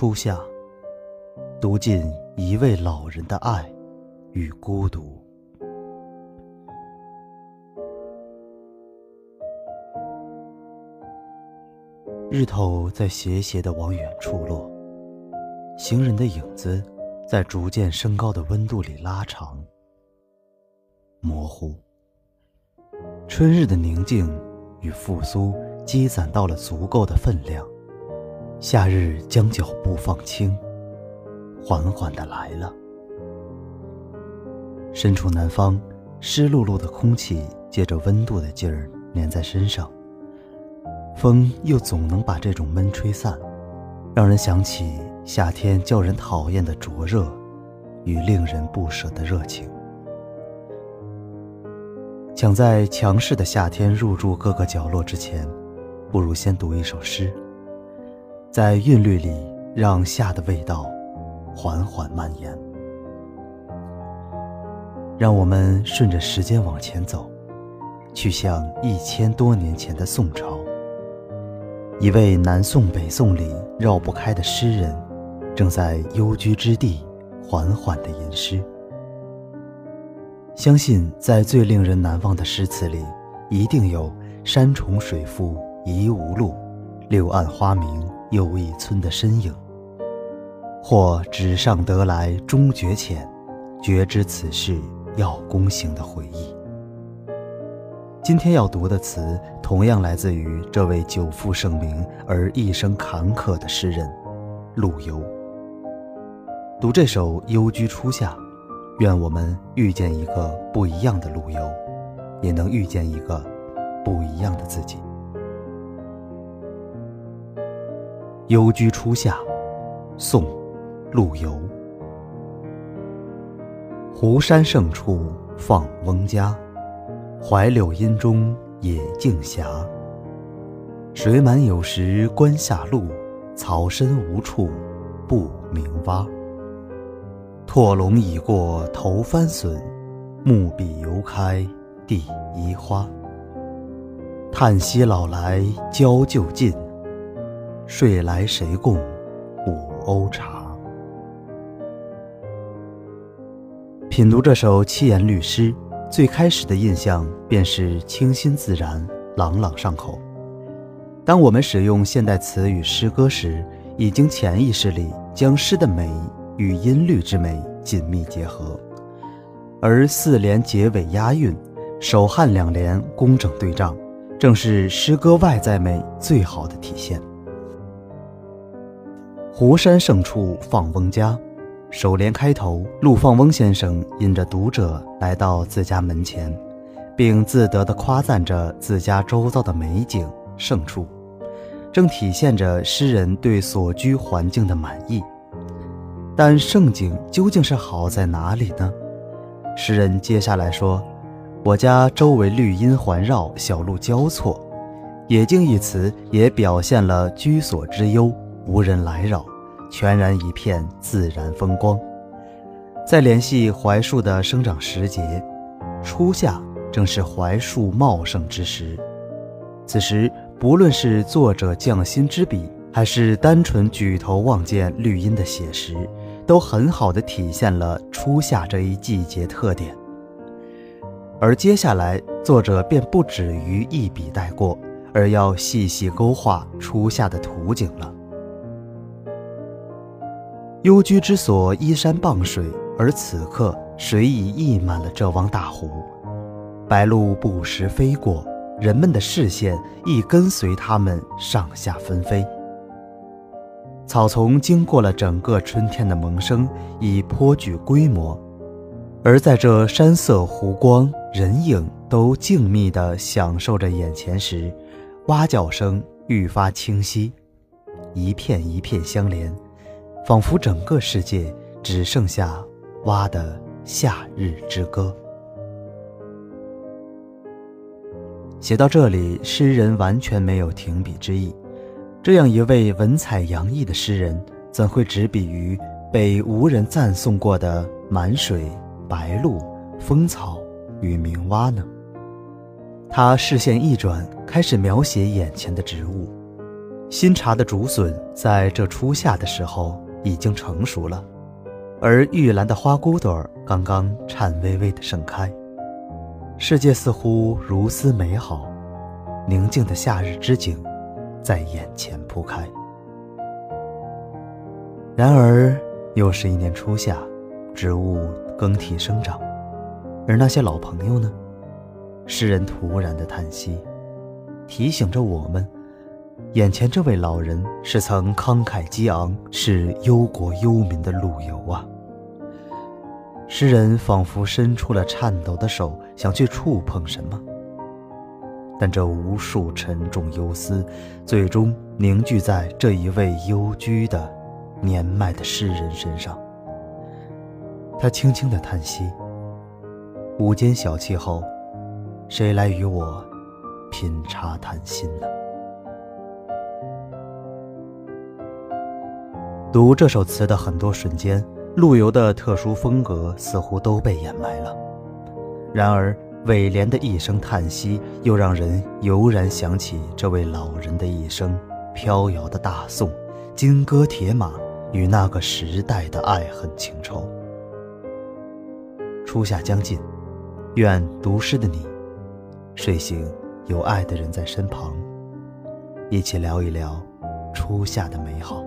初夏，读尽一位老人的爱与孤独。日头在斜斜的往远处落，行人的影子在逐渐升高的温度里拉长、模糊。春日的宁静与复苏积攒到了足够的分量。夏日将脚步放轻，缓缓的来了。身处南方，湿漉漉的空气借着温度的劲儿粘在身上，风又总能把这种闷吹散，让人想起夏天叫人讨厌的灼热，与令人不舍的热情。想在强势的夏天入住各个角落之前，不如先读一首诗。在韵律里，让夏的味道缓缓蔓延。让我们顺着时间往前走，去向一千多年前的宋朝。一位南宋北宋里绕不开的诗人，正在幽居之地缓缓地吟诗。相信在最令人难忘的诗词里，一定有“山重水复疑无路，柳暗花明”。又一村的身影，或纸上得来终觉浅，绝知此事要躬行的回忆。今天要读的词，同样来自于这位久负盛名而一生坎坷的诗人陆游。读这首《幽居初夏》，愿我们遇见一个不一样的陆游，也能遇见一个不一样的自己。幽居初夏，宋，陆游。湖山胜处放翁家，槐柳阴中野径斜。水满有时关下路，草深无处不鸣蛙。拓龙已过头翻笋，木笔犹开第一花。叹息老来交旧尽。睡来谁共五瓯茶？品读这首七言律诗，最开始的印象便是清新自然、朗朗上口。当我们使用现代词语诗歌时，已经潜意识里将诗的美与音律之美紧密结合，而四联结尾押韵，首颔两联工整对仗，正是诗歌外在美最好的体现。湖山胜处放翁家，首联开头，陆放翁先生引着读者来到自家门前，并自得地夸赞着自家周遭的美景胜处，正体现着诗人对所居环境的满意。但胜景究竟是好在哪里呢？诗人接下来说：“我家周围绿荫环绕，小路交错，野径一词也表现了居所之幽。”无人来扰，全然一片自然风光。再联系槐树的生长时节，初夏正是槐树茂盛之时。此时，不论是作者匠心之笔，还是单纯举头望见绿荫的写实，都很好的体现了初夏这一季节特点。而接下来，作者便不止于一笔带过，而要细细勾画初夏的图景了。幽居之所依山傍水，而此刻水已溢满了这汪大湖。白鹭不时飞过，人们的视线亦跟随它们上下纷飞。草丛经过了整个春天的萌生，已颇具规模。而在这山色、湖光、人影都静谧地享受着眼前时，蛙叫声愈发清晰，一片一片相连。仿佛整个世界只剩下蛙的夏日之歌。写到这里，诗人完全没有停笔之意。这样一位文采洋溢的诗人，怎会执笔于被无人赞颂过的满水、白鹭、风草与鸣蛙呢？他视线一转，开始描写眼前的植物。新茶的竹笋在这初夏的时候已经成熟了，而玉兰的花骨朵刚刚颤巍巍地盛开。世界似乎如斯美好，宁静的夏日之景在眼前铺开。然而，又是一年初夏，植物更替生长，而那些老朋友呢？诗人突然的叹息，提醒着我们。眼前这位老人是曾慷慨激昂、是忧国忧民的陆游啊。诗人仿佛伸出了颤抖的手，想去触碰什么，但这无数沉重忧思，最终凝聚在这一位幽居的、年迈的诗人身上。他轻轻的叹息：“午间小憩后，谁来与我品茶谈心呢？”读这首词的很多瞬间，陆游的特殊风格似乎都被掩埋了。然而，尾联的一声叹息，又让人油然想起这位老人的一生：飘摇的大宋，金戈铁马与那个时代的爱恨情仇。初夏将近，愿读诗的你，睡醒有爱的人在身旁，一起聊一聊初夏的美好。